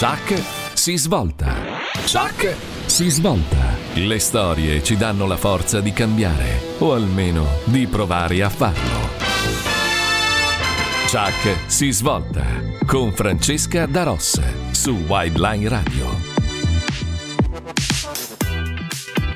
Chuck si svolta. Chuck si svolta. Le storie ci danno la forza di cambiare, o almeno di provare a farlo. Chuck si svolta con Francesca Daros su Wildline Radio.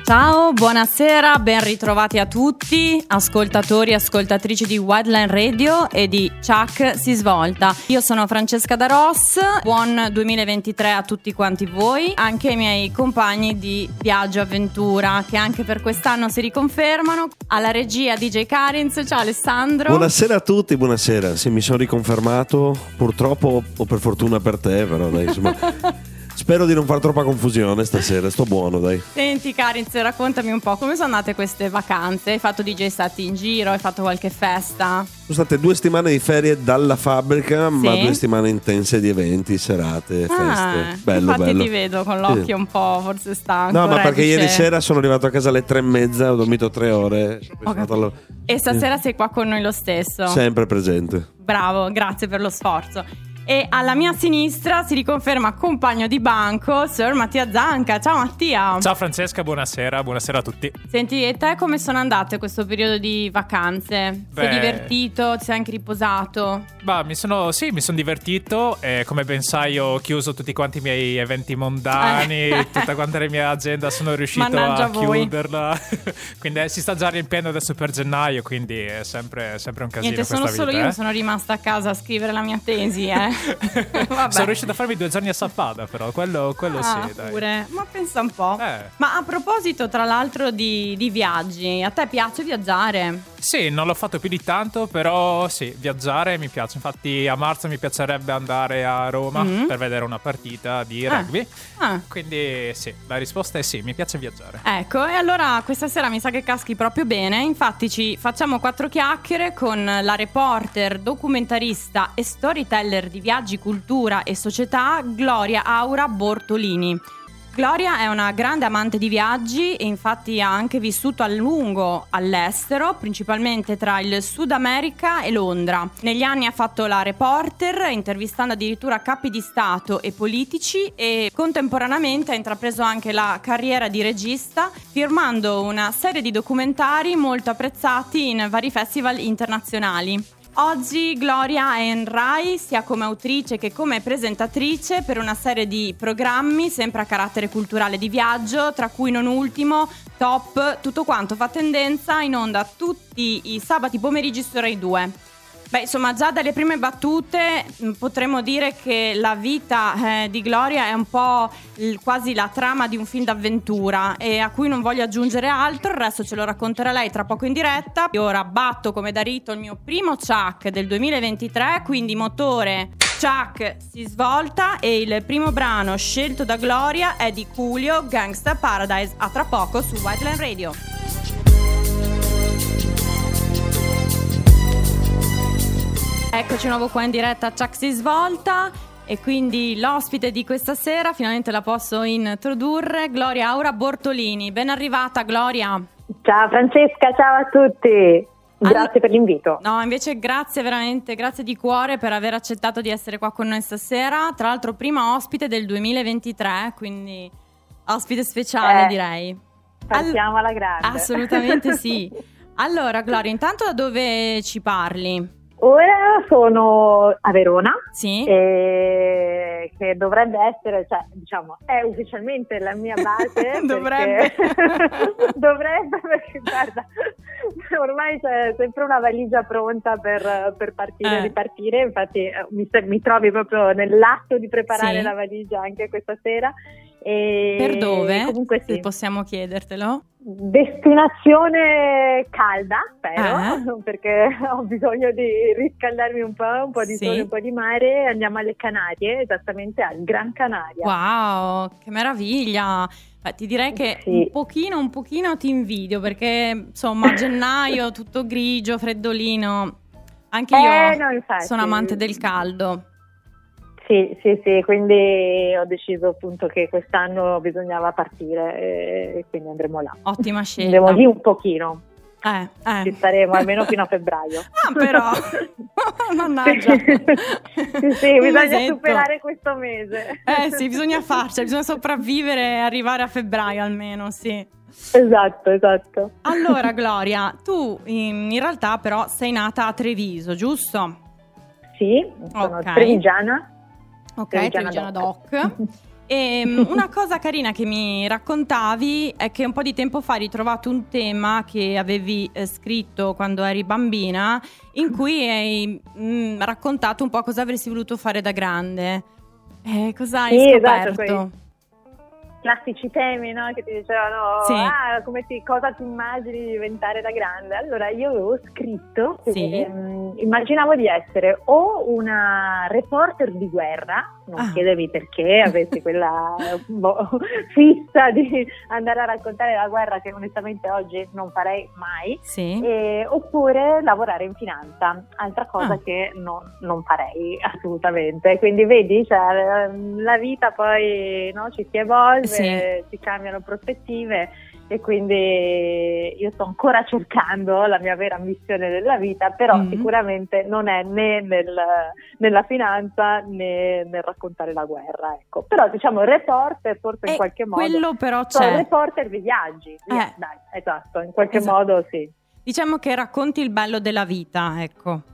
Ciao, buonasera, ben ritrovati a tutti, ascoltatori e ascoltatrici di Wildline Radio e di Chuck si svolta. Io sono Francesca Daros, buon 2023 a tutti quanti voi, anche ai miei compagni di Viaggio Avventura che anche per quest'anno si riconfermano. Alla regia DJ Karins, ciao Alessandro. Buonasera a tutti, buonasera. Sì, mi sono riconfermato, purtroppo o per fortuna per te, però dai, insomma... Spero di non fare troppa confusione stasera, sto buono, dai. Senti, Karinz, raccontami un po' come sono andate queste vacanze. Hai fatto DJ stati in giro, hai fatto qualche festa? Sono state due settimane di ferie dalla fabbrica, sì. ma due settimane intense di eventi, serate, ah, feste. Bello, infatti bello. ti vedo con l'occhio sì. un po' forse stanco. No, ma perché dice... ieri sera sono arrivato a casa alle tre e mezza, ho dormito tre ore. Okay. E stasera sei qua con noi lo stesso? Sempre presente. Bravo, grazie per lo sforzo. E alla mia sinistra si riconferma compagno di banco, Sir Mattia Zanca. Ciao Mattia. Ciao Francesca, buonasera, buonasera a tutti. Senti, e te come sono andate questo periodo di vacanze? Beh, sei divertito? Ti sei anche riposato? Bah, mi sono, sì, mi sono divertito. E come ben sai, ho chiuso tutti quanti i miei eventi mondani, eh. tutta quanta la mia agenda. Sono riuscito Mannaggia a chiuderla. quindi eh, si sta già riempiendo adesso per gennaio. Quindi è sempre, sempre un casino. Niente, sono solo vita, io eh. sono rimasta a casa a scrivere la mia tesi, eh. Sono riuscito a farmi due giorni a Sappada, però quello, quello ah, sì. Dai. Pure. Ma pensa un po'. Eh. Ma a proposito, tra l'altro, di, di viaggi, a te piace viaggiare? Sì, non l'ho fatto più di tanto, però sì, viaggiare mi piace. Infatti a marzo mi piacerebbe andare a Roma mm-hmm. per vedere una partita di ah. rugby. Ah. Quindi sì, la risposta è sì, mi piace viaggiare. Ecco, e allora questa sera mi sa che caschi proprio bene. Infatti ci facciamo quattro chiacchiere con la reporter, documentarista e storyteller di viaggi, cultura e società Gloria Aura Bortolini. Gloria è una grande amante di viaggi e infatti ha anche vissuto a lungo all'estero, principalmente tra il Sud America e Londra. Negli anni ha fatto la reporter, intervistando addirittura capi di Stato e politici e contemporaneamente ha intrapreso anche la carriera di regista, firmando una serie di documentari molto apprezzati in vari festival internazionali. Oggi Gloria è in Rai sia come autrice che come presentatrice per una serie di programmi sempre a carattere culturale di viaggio, tra cui non ultimo Top, tutto quanto fa tendenza in onda tutti i sabati pomeriggi su Rai 2. Beh, insomma, già dalle prime battute mm, potremmo dire che la vita eh, di Gloria è un po' il, quasi la trama di un film d'avventura e a cui non voglio aggiungere altro, il resto ce lo racconterà lei tra poco in diretta. E ora batto come da rito il mio primo Chuck del 2023, quindi motore Chuck si svolta e il primo brano scelto da Gloria è di Coolio Gangsta Paradise. A tra poco su Whiteland Radio. Eccoci nuovo qua in diretta a Chuck si svolta e quindi l'ospite di questa sera finalmente la posso introdurre, Gloria Aura Bortolini. Ben arrivata Gloria. Ciao Francesca, ciao a tutti. Grazie All... per l'invito. No, invece grazie veramente, grazie di cuore per aver accettato di essere qua con noi stasera. Tra l'altro prima ospite del 2023, quindi ospite speciale eh, direi. Partiamo All... alla grande. Assolutamente sì. Allora Gloria, intanto da dove ci parli? Ora sono a Verona, sì. e che dovrebbe essere, cioè, diciamo, è ufficialmente la mia base. dovrebbe. dovrebbe perché guarda, ormai c'è sempre una valigia pronta per, per partire e eh. ripartire, infatti eh, mi, mi, trovi proprio nell'atto di preparare sì. la valigia anche questa sera. E per dove? Comunque sì. Possiamo chiedertelo. Destinazione calda, spero, eh? perché ho bisogno di riscaldarmi un po', un po' di sì. sole, un po' di mare. Andiamo alle Canarie, esattamente al Gran Canaria. Wow, che meraviglia! Ti direi che sì. un pochino, un pochino ti invidio perché insomma a gennaio tutto grigio, freddolino. Anche io eh, no, sono amante del caldo. Sì, sì, sì, quindi ho deciso appunto che quest'anno bisognava partire e quindi andremo là. Ottima scelta. Andremo lì un pochino. Eh, eh. Ci staremo almeno fino a febbraio. Ah, però. Mannaggia. sì, sì bisogna mesetto. superare questo mese. Eh sì, bisogna farcela, bisogna sopravvivere e arrivare a febbraio almeno, sì. Esatto, esatto. Allora, Gloria, tu in, in realtà però sei nata a Treviso, giusto? Sì, sono okay. trevigiana. Ok, trevigiana, doc. doc. E ehm, una cosa carina che mi raccontavi è che un po' di tempo fa hai ritrovato un tema che avevi eh, scritto quando eri bambina, in cui hai mh, mm, raccontato un po' cosa avresti voluto fare da grande. Eh, cosa hai sì, esatto, scoperto? Esatto, classici temi no? che ti dicevano sì. ah, come ti, cosa ti immagini di diventare da grande allora io avevo scritto che sì. ehm, immaginavo di essere o una reporter di guerra non ah. chiedevi perché avessi quella boh, fissa di andare a raccontare la guerra che onestamente oggi non farei mai sì. eh, oppure lavorare in finanza altra cosa ah. che no, non farei assolutamente quindi vedi cioè, la vita poi no, ci si evolve sì. si cambiano prospettive e quindi io sto ancora cercando la mia vera missione della vita, però mm-hmm. sicuramente non è né nel, nella finanza né nel raccontare la guerra. Ecco. Però diciamo reporter forse in qualche modo. Quello però c'è. Sono reporter di viaggi, eh. dai, esatto, in qualche esatto. modo sì. Diciamo che racconti il bello della vita, ecco.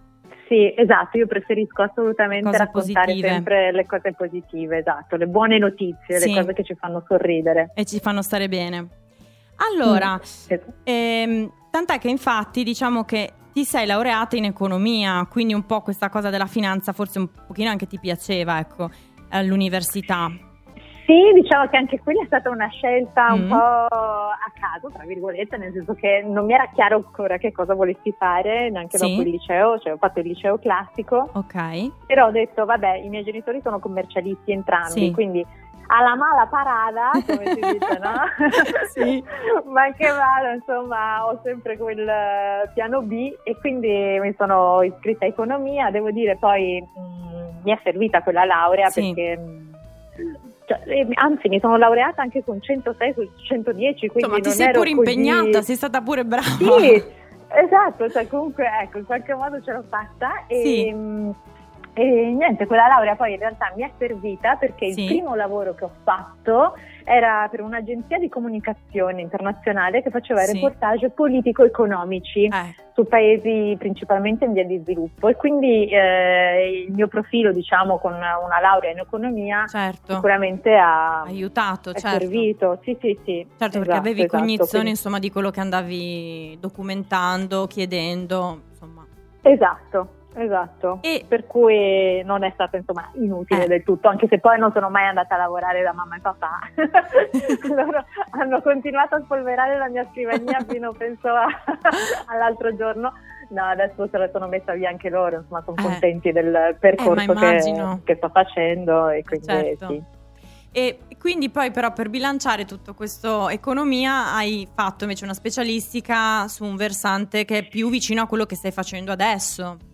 Sì, esatto, io preferisco assolutamente cose raccontare positive. sempre le cose positive, esatto, le buone notizie, sì. le cose che ci fanno sorridere. E ci fanno stare bene. Allora, mm. ehm, tant'è che infatti diciamo che ti sei laureata in economia, quindi un po' questa cosa della finanza forse un pochino anche ti piaceva, ecco, all'università. Sì, diciamo che anche quella è stata una scelta un mm. po' a caso, tra virgolette, nel senso che non mi era chiaro ancora che cosa volessi fare neanche sì. dopo il liceo, cioè ho fatto il liceo classico. Ok. Però ho detto, vabbè, i miei genitori sono commercialisti entrambi, sì. quindi alla mala parada, come si dice, no? sì. Ma che vado, insomma, ho sempre quel piano B e quindi mi sono iscritta a economia, devo dire poi mh, mm, mi è servita quella laurea sì. perché mm, cioè, eh, anzi, mi sono laureata anche con 106 su 110. Quindi Insomma, ti sei pure così... impegnata, sei stata pure brava. Sì, esatto, cioè comunque ecco, in qualche modo ce l'ho fatta. E, sì. E niente, quella laurea poi in realtà mi è servita perché sì. il primo lavoro che ho fatto era per un'agenzia di comunicazione internazionale che faceva sì. reportage politico-economici eh. su paesi principalmente in via di sviluppo e quindi eh, il mio profilo diciamo con una laurea in economia certo. sicuramente ha aiutato, certo. servito, sì sì sì. Certo esatto, perché avevi esatto, cognizione quindi... insomma di quello che andavi documentando, chiedendo, insomma. Esatto, Esatto, e per cui non è stato insomma inutile eh. del tutto, anche se poi non sono mai andata a lavorare da mamma e papà. Loro hanno continuato a spolverare la mia scrivania fino penso a, all'altro giorno. No, adesso se la sono messa via anche loro, insomma sono eh. contenti del eh, percorso che, che, sto facendo e quindi certo. sì. E quindi poi però per bilanciare tutto questo economia hai fatto invece una specialistica su un versante che è più vicino a quello che stai facendo adesso.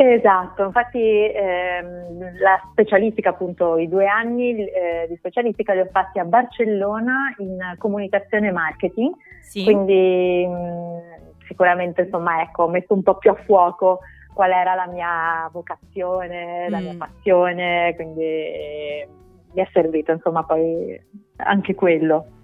Esatto, infatti ehm, la specialistica, appunto i due anni eh, di specialistica li ho fatti a Barcellona in comunicazione e marketing, sì. quindi mh, mm, sicuramente insomma ecco, ho messo un po' più a fuoco qual era la mia vocazione, mm. la mia mm. passione, quindi mi è servito insomma poi anche quello.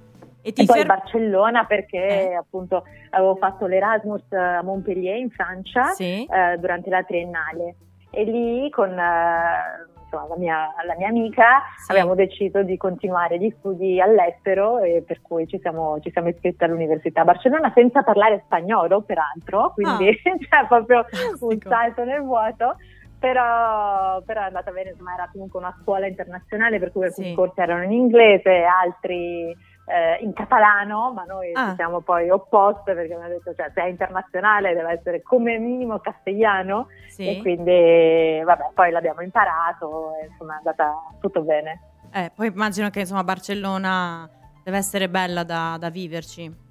E, e poi fer- Barcellona perché eh. appunto avevo fatto l'Erasmus a Montpellier in Francia sì. eh, durante la triennale e lì con eh, insomma, la, mia, la, mia, amica sì. abbiamo deciso di continuare gli studi all'estero e per cui ci siamo, ci siamo iscritti all'Università a Barcellona senza parlare spagnolo peraltro, quindi ah. c'è proprio Classico. un salto nel vuoto. Però, però, è andata bene, insomma era comunque una scuola internazionale per cui alcuni sì. corsi erano in inglese, altri eh, in catalano, ma noi ah. ci siamo poi opposte perché mi hanno detto cioè, se è internazionale deve essere come minimo castigliano sì. e quindi vabbè, poi l'abbiamo imparato e insomma è andata tutto bene. Eh, poi immagino che insomma Barcellona deve essere bella da, da viverci.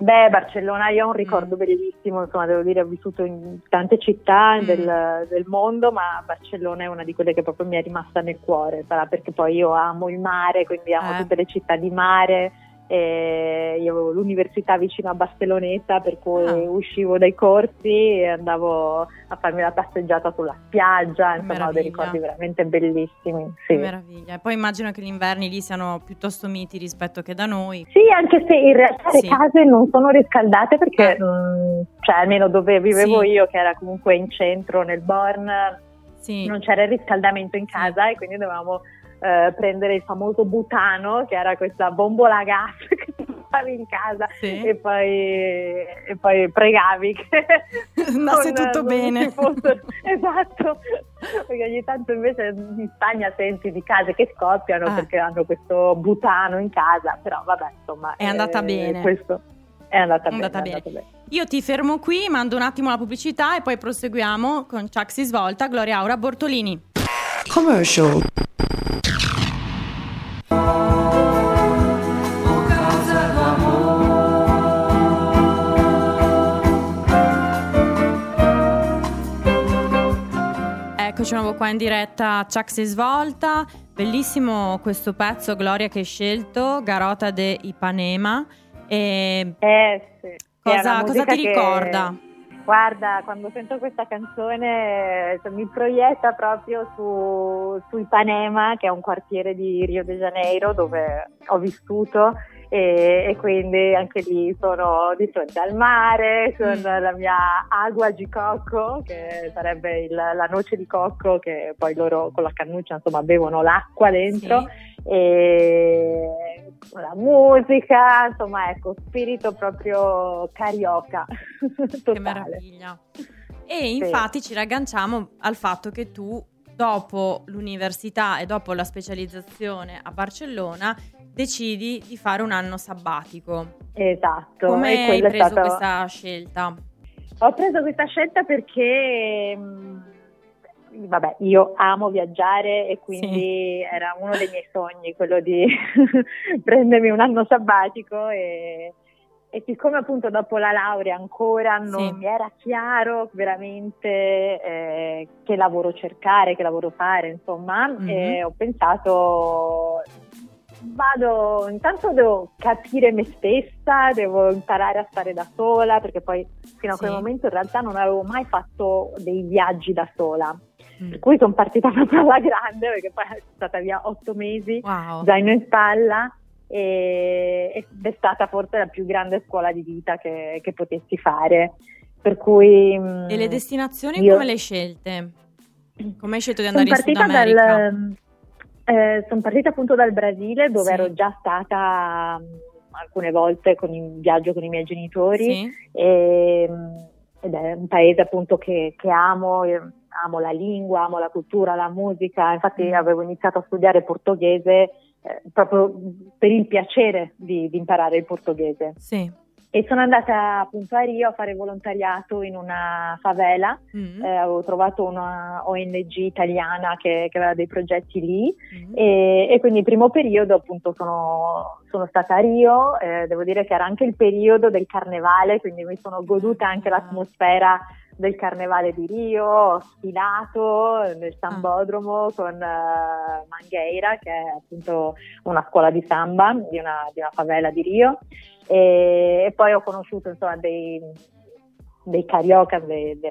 Beh, Barcellona io ho un ricordo mm. bellissimo, insomma, devo dire, ho vissuto in tante città mm. del, del, mondo, ma Barcellona è una di quelle che proprio mi è rimasta nel cuore, sarà perché poi io amo il mare, quindi amo eh. tutte le città di mare io avevo l'università vicino a Barceloneta per cui ah. uscivo dai corsi e andavo a farmi la passeggiata sulla spiaggia, insomma ho dei ricordi veramente bellissimi. Sì. meraviglia, e poi immagino che gli inverni lì siano piuttosto miti rispetto che da noi. Sì, anche se in realtà sì. le case non sono riscaldate perché, eh. mh, mm, cioè almeno dove vivevo sì. io che era comunque in centro nel Born, sì. non c'era il riscaldamento in casa e quindi dovevamo eh, prendere il famoso butano, che era questa bombola a gas che ti portavi in casa sì. e, poi, e, poi, pregavi che andasse tutto bene. Fosse... esatto, perché ogni tanto invece in Spagna senti di case che scoppiano ah. perché hanno questo butano in casa, però vabbè, insomma... È andata eh, bene. Questo è andata, è andata bene, bene. bene, Io ti fermo qui, mando un attimo la pubblicità e poi proseguiamo con Chuck si svolta, Gloria Aura Bortolini. Commercial. Eccoci nuovo qua in diretta, Chuck si svolta, bellissimo questo pezzo Gloria che hai scelto, Garota de Ipanema. E eh sì, cosa, cosa ti che... ricorda? Guarda, quando sento questa canzone cioè, mi proietta proprio su, su Ipanema, che è un quartiere di Rio de Janeiro dove ho vissuto e, e, quindi anche lì sono di fronte al mare con mm. la mia agua di cocco che sarebbe il, la noce di cocco che poi loro con la cannuccia insomma bevono l'acqua dentro sì. e la musica insomma ecco spirito proprio carioca che meraviglia e infatti sì. ci ragganciamo al fatto che tu dopo l'università e dopo la specializzazione a Barcellona decidi di fare un anno sabbatico. Esatto. Come hai preso stato... questa scelta? Ho preso questa scelta perché mm, vabbè, io amo viaggiare e quindi sì. era uno dei miei sogni quello di prendermi un anno sabbatico e, e, siccome appunto dopo la laurea ancora non sì. mi era chiaro veramente eh, che lavoro cercare, che lavoro fare, insomma, mm-hmm. ho pensato vado, intanto devo capire me stessa, devo imparare a stare da sola, perché poi fino a quel momento in realtà non avevo mai fatto dei viaggi da sola. Mm. Per cui sono partita proprio alla grande, perché poi sono stata via otto mesi, wow. zaino in spalla, e, è stata forse la più grande scuola di vita che, che potessi fare. Per cui, e le destinazioni io... come le scelte? Come hai scelto di andare in Sud America? Dal, eh, sono partita appunto dal Brasile dove sì. ero già stata um, alcune volte con in viaggio con i miei genitori sì. e, mm, ed è un paese appunto che, che amo, amo la lingua, amo la cultura, la musica, infatti mm. avevo iniziato a studiare portoghese eh, proprio per il piacere di, di imparare il portoghese. Sì. E sono andata appunto a Rio a fare volontariato in una favela, mm. eh, avevo trovato una ONG italiana che, che aveva dei progetti lì mm. e, e, quindi il primo periodo appunto sono, sono stata a Rio, eh, devo dire che era anche il periodo del carnevale, quindi mi sono goduta anche l'atmosfera del carnevale di Rio, ho sfilato nel Sambodromo ah. con uh, Mangueira, che è appunto una scuola di samba di una, di una favela di Rio, e, e, poi ho conosciuto insomma dei, dei carioca, dei, dei,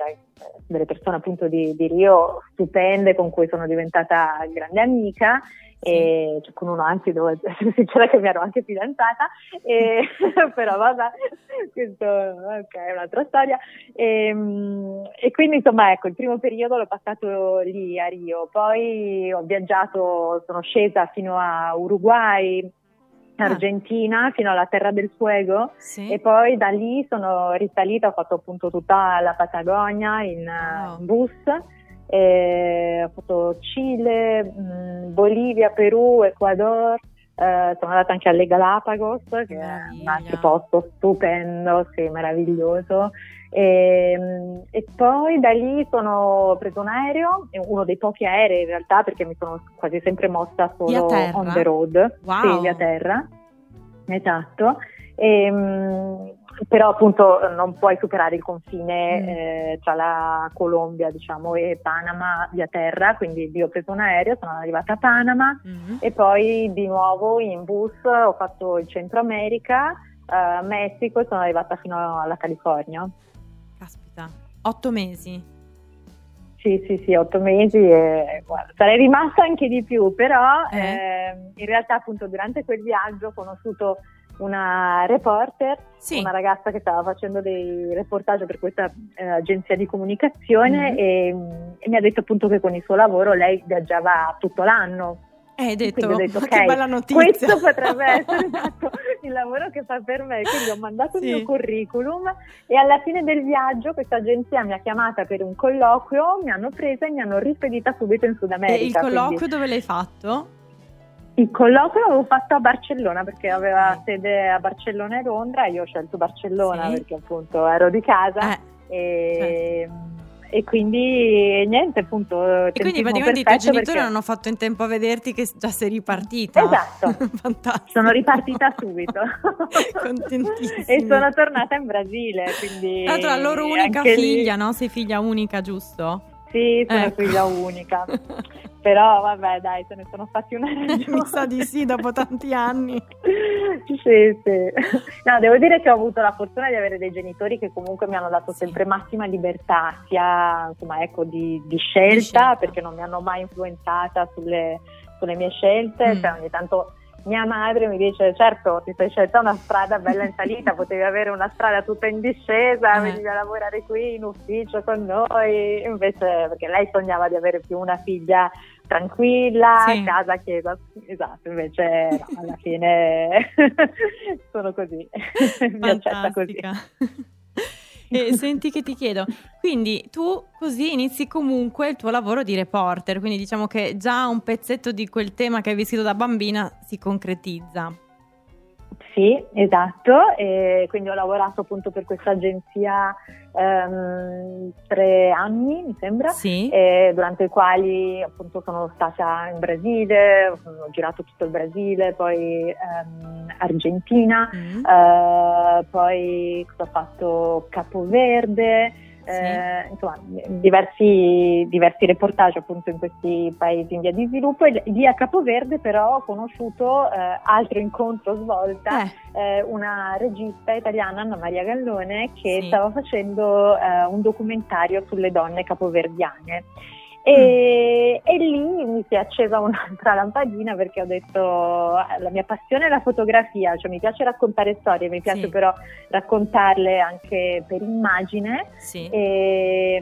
delle persone appunto di, di, Rio stupende con cui sono diventata grande amica. E cioè, con uno anzi devo essere sincera che mi ero anche fidanzata. E, però vabbè questo okay, è un'altra storia. E, ehm, e, quindi insomma ecco il primo periodo l'ho passato lì a Rio. Poi ho viaggiato sono scesa fino a Uruguay. Argentina ah. fino alla Terra del Fuego sì. e poi da lì sono risalita, ho fatto appunto tutta la Patagonia in wow. bus eh, ho fatto Cile, mh, Bolivia, Perù, Ecuador, eh, sono andata anche alle Galapagos, che Meraviglia. è un altro posto stupendo, sì, meraviglioso. E, e, poi da lì sono preso un aereo, uno dei pochi aerei in realtà perché mi sono quasi sempre mossa solo on the road, wow. sì, via terra, esatto. E, però appunto non puoi superare il confine mm. eh, tra la Colombia diciamo, e Panama via terra, quindi io ho preso un aereo, sono arrivata a Panama mm. e poi di nuovo in bus ho fatto il Centro America, eh, Messico e sono arrivata fino alla California. Caspita, otto mesi. Sì, sì, sì, otto mesi e guarda, sarei rimasta anche di più, però eh. Eh, in realtà appunto durante quel viaggio ho conosciuto una reporter, sì. una ragazza che stava facendo dei reportage per questa eh, agenzia di comunicazione mm-hmm. e, e, mi ha detto appunto che con il suo lavoro lei viaggiava tutto l'anno. Hai detto, ho detto okay, che bella notizia. Questo potrebbe essere esatto, il lavoro che fa per me. Quindi ho mandato sì. il mio curriculum e alla fine del viaggio questa agenzia mi ha chiamata per un colloquio, mi hanno presa e mi hanno rispedita subito in Sud America. E il colloquio quindi... dove l'hai fatto? Il colloquio l'avevo fatto a Barcellona perché aveva sede a Barcellona e Londra, io ho scelto Barcellona sì. perché appunto ero di casa eh, e, certo. E, quindi niente appunto. E quindi praticamente i tuoi genitori perché... non hanno fatto in tempo a vederti che già sei ripartita. Esatto, Fantastico. sono ripartita subito Contentissima. e sono tornata in Brasile. Quindi Tra l'altro la loro unica figlia, lì... no? Sei figlia unica giusto? Sì, sono ecco. figlia unica. Però vabbè, dai, se ne sono fatti una ragione. Mi sa di sì, dopo tanti anni. sì, sì. No, devo dire che ho avuto la fortuna di avere dei genitori che comunque mi hanno dato sempre massima libertà, sia insomma, ecco, di, di, scelta, di, scelta, perché non mi hanno mai influenzata sulle, sulle mie scelte, mm. cioè ogni tanto mia madre mi dice certo ti sei scelta una strada bella in salita, potevi avere una strada tutta in discesa, eh. venivi a lavorare qui in ufficio con noi, invece perché lei sognava di avere più una figlia tranquilla, sì. casa, chiesa, esatto, invece no, alla fine sono così, mi accetta così. E senti che ti chiedo, quindi tu così inizi comunque il tuo lavoro di reporter, quindi diciamo che già un pezzetto di quel tema che hai vissuto da bambina si concretizza. Sì, esatto, e quindi ho lavorato appunto per questa agenzia um, tre anni, mi sembra, sì. durante i quali appunto sono stata in Brasile, ho girato tutto il Brasile, poi um, Argentina, mm. uh, poi ho fatto Capoverde, eh, insomma, diversi, diversi, reportage appunto in questi paesi in via di sviluppo e lì a Capoverde però ho conosciuto eh, altro incontro svolta eh. eh. una regista italiana Anna Maria Gallone che sì. stava facendo eh, un documentario sulle donne capoverdiane e, mm. e, lì mi si è accesa un'altra lampadina perché ho detto ah, la mia passione è la fotografia, cioè mi piace raccontare storie, mi piace sì. però raccontarle anche per immagine. Sì. E,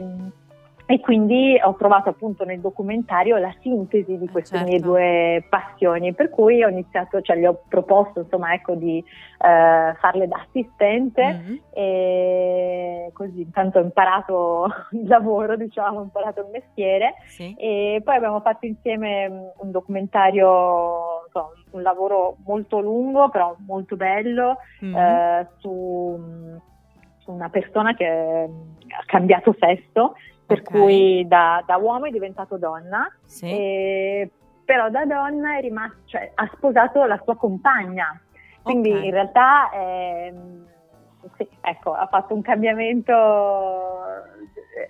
e quindi ho trovato appunto nel documentario la sintesi di queste certo. mie due passioni, per cui ho iniziato, cioè gli ho proposto insomma ecco di eh, farle da assistente mm-hmm. e così intanto ho imparato il lavoro, diciamo, ho imparato il mestiere sì. e poi abbiamo fatto insieme un documentario, insomma, un lavoro molto lungo però molto bello mm-hmm. eh, su, su una persona che ha cambiato sesso per okay. cui da, da, uomo è diventato donna, sì. e, però da donna è rimasto, cioè, ha sposato la sua compagna, quindi okay. in realtà eh, sì, ecco, ha fatto un cambiamento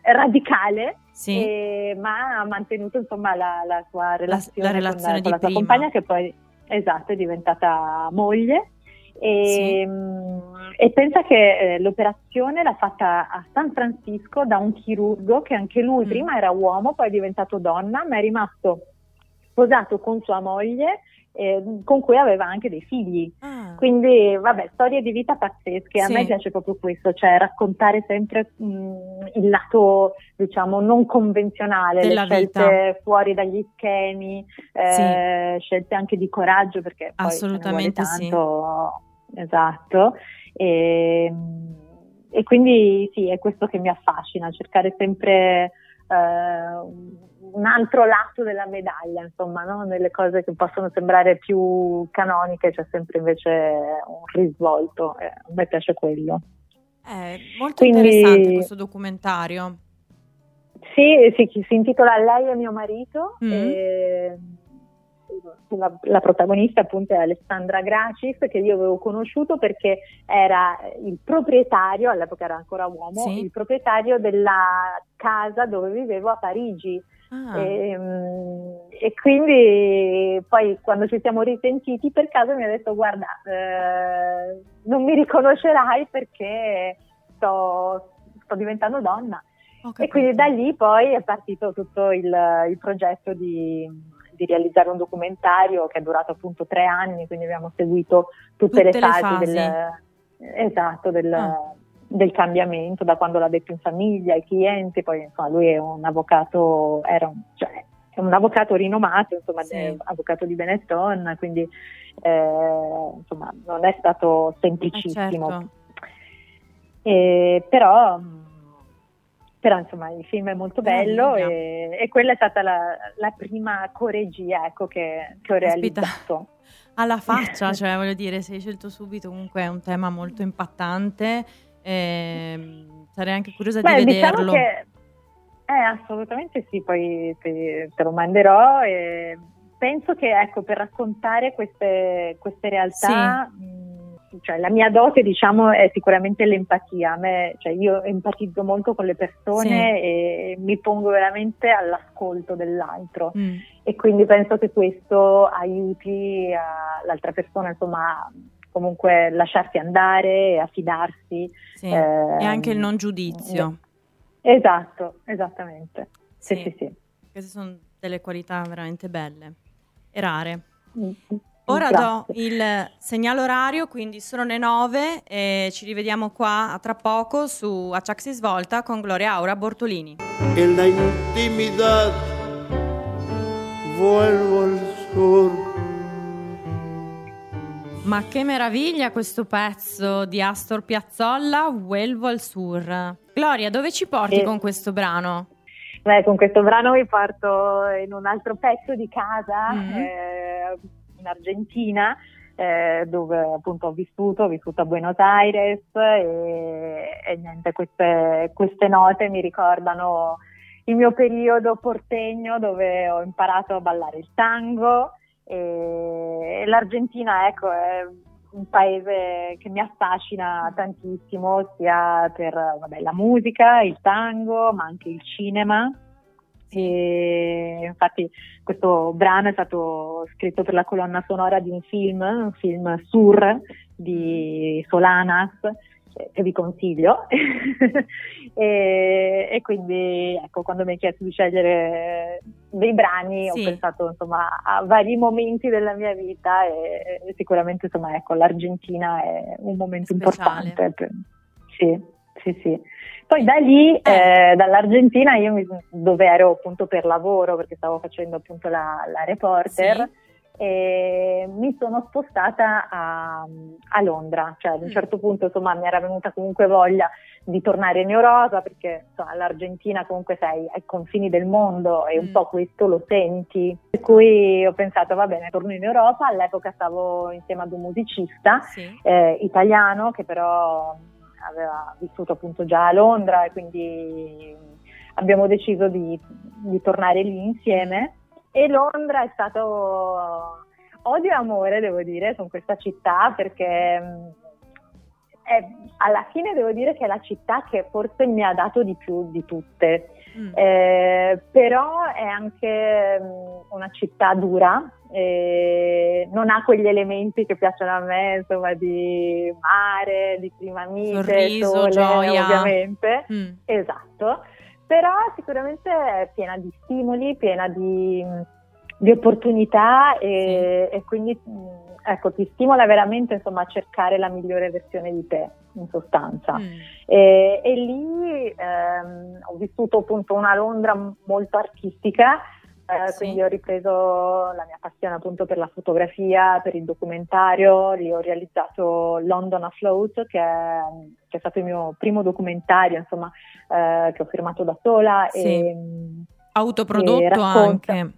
radicale, sì. e, ma ha mantenuto insomma la, la sua relazione, la, la relazione con, con la sua compagna che poi esatto, è diventata moglie. E, sì. Ehm, e pensa che eh, l'operazione l'ha fatta a San Francisco da un chirurgo che anche lui mm. prima era uomo, poi è diventato donna, ma è rimasto sposato con sua moglie eh, con cui aveva anche dei figli. Ah. Quindi, vabbè, storie di vita pazzesche. A sì. me piace proprio questo, cioè raccontare sempre mh, mm, il lato, diciamo, non convenzionale, Della le scelte vita. fuori dagli schemi, eh, sì. scelte anche di coraggio, perché poi Assolutamente tanto. Sì. Esatto. E, e, quindi sì, è questo che mi affascina, cercare sempre eh, un altro lato della medaglia, insomma, no? nelle cose che possono sembrare più canoniche c'è sempre invece un risvolto, eh, a me piace quello. È molto Quindi, interessante questo documentario. Sì, sì, si intitola Lei e mio marito. Mm. E la, la, protagonista appunto è Alessandra Gracis che io avevo conosciuto perché era il proprietario, all'epoca era ancora uomo, sì. il proprietario della casa dove vivevo a Parigi. Ah. E, ehm, e, quindi poi quando ci siamo risentiti per caso mi ha detto guarda eh, non mi riconoscerai perché sto, sto diventando donna e quindi da lì poi è partito tutto il, il progetto di, di, realizzare un documentario che è durato appunto tre anni, quindi abbiamo seguito tutte, tutte le, fasi le, fasi del, esatto, del, ah. Del, cambiamento, da quando l'ha detto in famiglia, ai clienti, poi insomma, lui è un avvocato, era un, cioè, è un avvocato rinomato, insomma, sì. avvocato di Benetton, quindi eh, insomma, non è stato semplicissimo. Eh certo. e, però però insomma il film è molto bello e, e, quella è stata la, la prima coregia ecco, che, che, ho realizzato. Alla faccia, cioè voglio dire, se hai scelto subito comunque è un tema molto impattante, eh, sarei anche curiosa Beh, di diciamo vederlo. Diciamo che, eh, assolutamente sì, poi te, te lo manderò e penso che ecco, per raccontare queste, queste realtà... Sì. Mh, cioè, la mia dote diciamo è sicuramente l'empatia, me, cioè, io empatizzo molto con le persone sì. e mi pongo veramente all'ascolto dell'altro mm. e quindi penso che questo aiuti l'altra persona insomma comunque lasciarsi andare, a fidarsi. Sì. Eh, e anche il non giudizio. Esatto, esattamente. Sì. Sì, sì, Queste sono delle qualità veramente belle e rare. Mm-hmm. Ora do il segnale orario, quindi sono le 9 e ci rivediamo qua tra poco su Aciaxi Svolta con Gloria Aura Bortolini. En la intimidad vuelvo al sur. Ma che meraviglia questo pezzo di Astor Piazzolla, Vuelvo al Sur. Gloria, dove ci porti eh. con questo brano? Beh, con questo brano vi porto in un altro pezzo di casa. Mm-hmm. Eh, in Argentina, eh, dove appunto ho vissuto, ho vissuto a Buenos Aires e, e niente, queste, queste note mi ricordano il mio periodo portegno dove ho imparato a ballare il tango e l'Argentina ecco è un paese che mi affascina tantissimo sia per vabbè, la musica, il tango ma anche il cinema. E infatti questo brano è stato scritto per la colonna sonora di un film, un film Sur di Solanas, che vi consiglio. e, e, quindi ecco, quando mi hai chiesto di scegliere dei brani sì. ho pensato insomma a vari momenti della mia vita e, e sicuramente insomma ecco l'Argentina è un momento Speciale. importante. Sì, sì, sì. Poi da lì, eh. eh, dall'Argentina, io mi, dove ero appunto per lavoro, perché stavo facendo appunto la, la reporter, sì. E mi sono spostata a, a, Londra. Cioè ad un mm. certo punto insomma mi era venuta comunque voglia di tornare in Europa, perché insomma, l'Argentina comunque sei ai confini del mondo e un mm. po' questo lo senti. Per cui ho pensato va bene, torno in Europa. All'epoca stavo insieme ad un musicista sì. eh, italiano che però aveva vissuto appunto già a Londra e quindi abbiamo deciso di, di tornare lì insieme e Londra è stato odio e amore devo dire con questa città perché mm, è, alla fine devo dire che è la città che forse mi ha dato di più di tutte Mm. Eh, però è anche um, una città dura, eh, non ha quegli elementi che piacciono a me, insomma, di mare, di clima mite, Sorriso, sole, gioia. ovviamente. Mm. Esatto. Però sicuramente è piena di stimoli, piena di, di opportunità e, sì. e quindi ecco, ti stimola veramente insomma, a cercare la migliore versione di te, in sostanza. Mm. E, e, lì ehm, ho vissuto appunto una Londra molto artistica, eh, sì. quindi ho ripreso la mia passione appunto per la fotografia, per il documentario, lì ho realizzato London Afloat, che è, che è stato il mio primo documentario, insomma, eh, che ho firmato da sola. Sì. E, Autoprodotto e anche.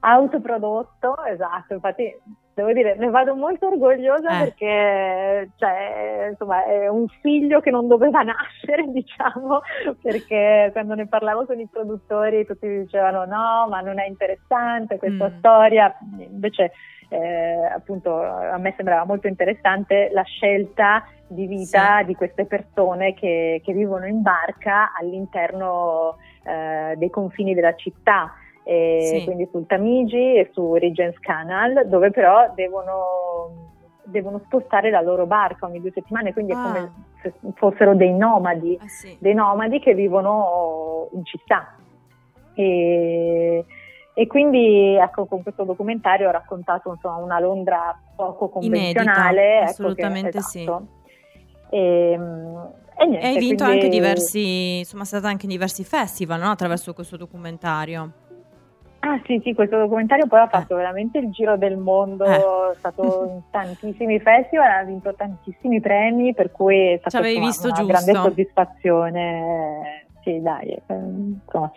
Autoprodotto, esatto, infatti devo dire, ne vado molto orgogliosa eh. perché cioè, insomma, è un figlio che non doveva nascere, diciamo, perché quando ne parlavo con i produttori tutti dicevano no, ma non è interessante questa mm. storia, invece eh, appunto a me sembrava molto interessante la scelta di vita sì. di queste persone che, che, vivono in barca all'interno eh, dei confini della città sì. quindi sul Tamigi e su Regents Canal, dove però devono, devono, spostare la loro barca ogni due settimane, quindi ah. è come se fossero dei nomadi, ah, sì. dei nomadi che vivono in città. E, e quindi ecco, con questo documentario ho raccontato insomma, una Londra poco convenzionale. Inedita, ecco, assolutamente che, esatto. sì. E, e, niente, hai vinto quindi... anche diversi, insomma, sei stata anche in diversi festival no? attraverso questo documentario. Ah sì, sì, questo documentario poi ha eh. fatto veramente il giro del mondo, eh. è stato in tantissimi festival, ha vinto tantissimi premi, per cui è stata insomma, visto una giusto. grande soddisfazione. Sì, dai, eh, insomma.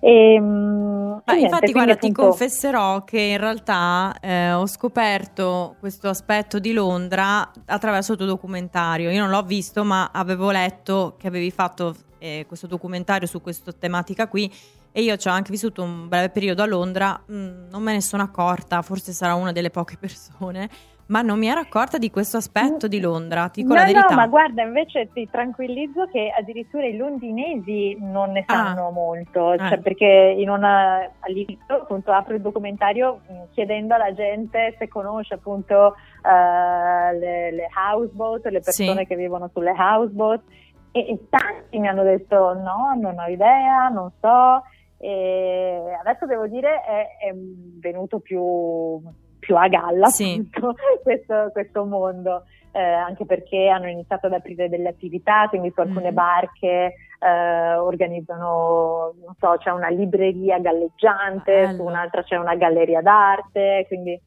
E, ehm, Ma infatti, guarda, appunto... ti confesserò che in realtà eh, ho scoperto questo aspetto di Londra attraverso il tuo documentario. Io non l'ho visto, ma avevo letto che avevi fatto eh, questo documentario su questa tematica qui e io ci ho anche vissuto un breve periodo a Londra, mm, non me ne sono accorta, forse sarà una delle poche persone, ma non mi ero accorta di questo aspetto di Londra, ti dico no, la verità. No, ma guarda, invece ti tranquillizzo che addirittura i londinesi non ne sanno ah. molto, cioè ah. perché in una, all'inizio appunto apro il documentario mm, chiedendo alla gente se conosce appunto uh, le, le, houseboat, le persone sì. che vivono sulle houseboat e, e tanti mi hanno detto no, non ho idea, non so e adesso devo dire è, è venuto più, più, a galla sì. questo, questo, mondo, eh, anche perché hanno iniziato ad aprire delle attività, quindi su alcune mm. barche eh, organizzano, non so, c'è una libreria galleggiante, Bello. su un'altra c'è una galleria d'arte, quindi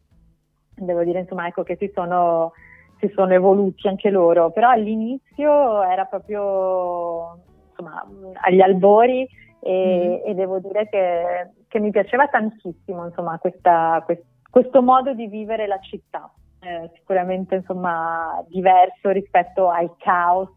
devo dire insomma ecco che si sono, si sono evoluti anche loro, però all'inizio era proprio insomma agli albori e, mm. e devo dire che, che, mi piaceva tantissimo insomma, questa, quest, questo modo di vivere la città, eh, sicuramente insomma, diverso rispetto al caos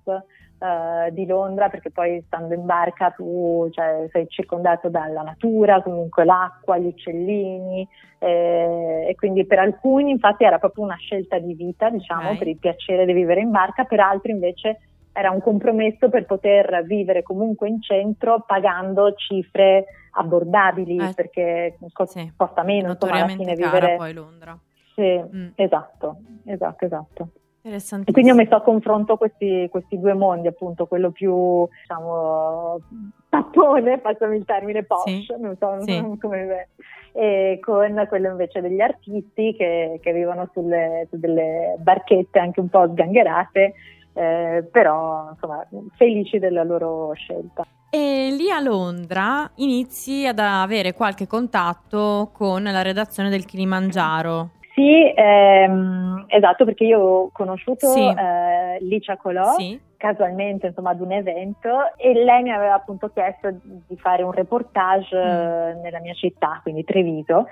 eh, di Londra perché poi stando in barca tu cioè, sei circondato dalla natura, comunque l'acqua, gli uccellini eh, e quindi per alcuni infatti era proprio una scelta di vita diciamo okay. per il piacere di vivere in barca, per altri invece era un compromesso per poter vivere comunque in centro pagando cifre abbordabili eh, perché costa, sì. meno insomma alla fine vivere poi Londra sì, mm. esatto, esatto, esatto e quindi ho messo a confronto questi, questi, due mondi, appunto, quello più, diciamo, pappone, passami il termine posh, sì. non so sì. come e con quello invece degli artisti che, che vivono sulle, su delle barchette anche un po' sgangherate eh, però insomma felici della loro scelta. E lì a Londra inizi ad avere qualche contatto con la redazione del Kilimangiaro. Sì, ehm, esatto, perché io ho conosciuto sì. eh, Licia Colò sì. casualmente insomma, ad un evento e lei mi aveva appunto chiesto di fare un reportage mm. nella mia città, quindi Treviso,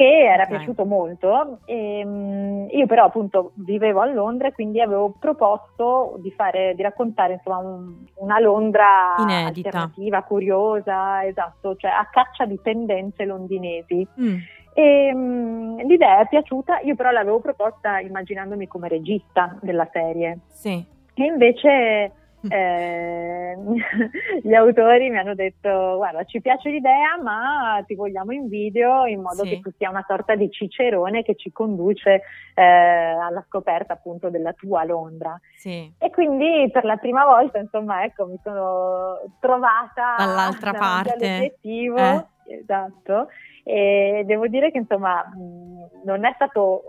che era okay. piaciuto molto. E, um, io però appunto vivevo a Londra e quindi avevo proposto di, fare, di raccontare insomma, un, una Londra Inedita. alternativa, curiosa, esatto, cioè a caccia di tendenze londinesi. Mm. E, um, l'idea è piaciuta, io però l'avevo proposta immaginandomi come regista della serie. Sì. E invece eh, gli autori mi hanno detto guarda ci piace l'idea ma ti vogliamo in video in modo sì. che tu sia una sorta di cicerone che ci conduce eh, alla scoperta appunto della tua Londra sì. e quindi per la prima volta insomma ecco mi sono trovata dall'altra parte all'obiettivo eh. esatto e devo dire che insomma mh, non è stato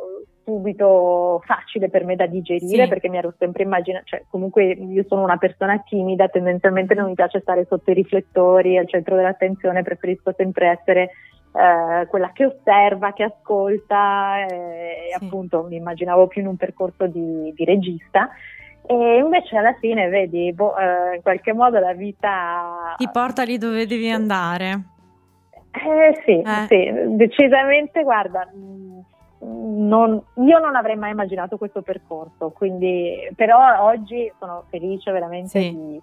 subito facile per me da digerire sì. perché mi ero sempre immaginata, cioè comunque io sono una persona timida, tendenzialmente non mi piace stare sotto i riflettori, al centro dell'attenzione, preferisco sempre essere eh, quella che osserva, che ascolta e sì. appunto mi immaginavo più in un percorso di, di regista. E invece alla fine, vedi, boh, eh, in qualche modo la vita ti porta lì dove devi andare. Eh sì, eh. sì, decisamente, guarda, non, io non avrei mai immaginato questo percorso, quindi, però oggi sono felice veramente sì. di,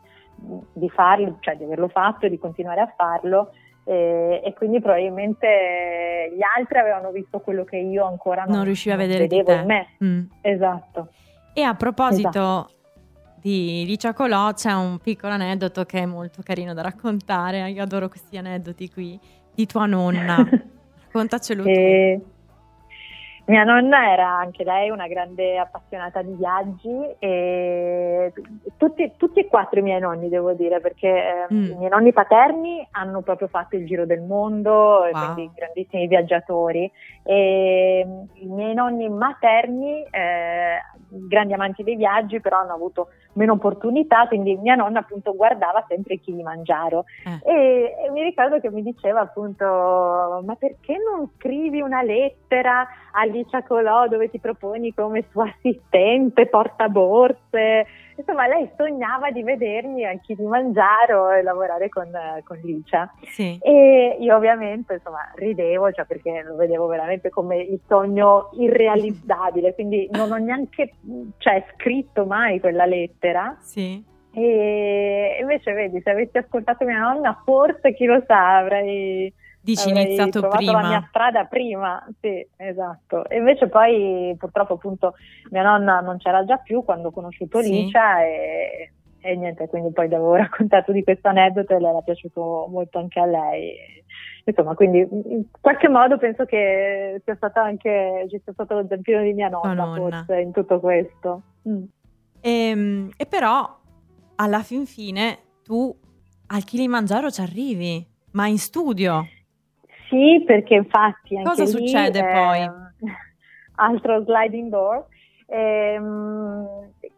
di, farlo, cioè di averlo fatto e di continuare a farlo. E, e, quindi probabilmente gli altri avevano visto quello che io ancora non, non riuscivo a vedere vedevo in me. Mm. Esatto. E a proposito esatto. di Licia Colò, c'è un piccolo aneddoto che è molto carino da raccontare. Io adoro questi aneddoti qui di tua nonna. Raccontacelo e... tu. Mia nonna era anche lei una grande appassionata di viaggi e tutti, tutti e quattro i miei nonni, devo dire, perché eh, mm. i miei nonni paterni hanno proprio fatto il giro del mondo, wow. quindi grandissimi viaggiatori, e mm, i miei nonni materni, eh, grandi amanti dei viaggi, però hanno avuto meno opportunità, quindi mia nonna appunto guardava sempre chi Kilimangiaro eh. e, e mi ricordo che mi diceva appunto ma perché non scrivi una lettera a Licia Colò dove ti proponi come sua assistente, portaborse? Insomma, lei sognava di vedermi a Kilimangiaro e lavorare con, con Licia. Sì. E io ovviamente, insomma, ridevo, cioè perché lo vedevo veramente come il sogno irrealizzabile, quindi non ho neanche cioè, scritto mai quella lettera. Sì. E invece, vedi, se avessi ascoltato mia nonna, forse chi lo sa, avrei Dici iniziato prima. la mia strada prima, sì, esatto. E invece poi purtroppo appunto mia nonna non c'era già più quando ho conosciuto sì. Licia e, e, niente, quindi poi avevo raccontato di questo aneddoto e le era piaciuto molto anche a lei. Insomma, quindi in qualche modo penso che sia stato anche, ci sia stato lo zampino di mia nonna, nonna. forse in tutto questo. Mm. E, ehm, e però alla fin fine tu al Kilimangiaro ci arrivi, ma in studio. Sì, perché infatti anche Cosa lì, succede eh, poi? Altro sliding door. Eh,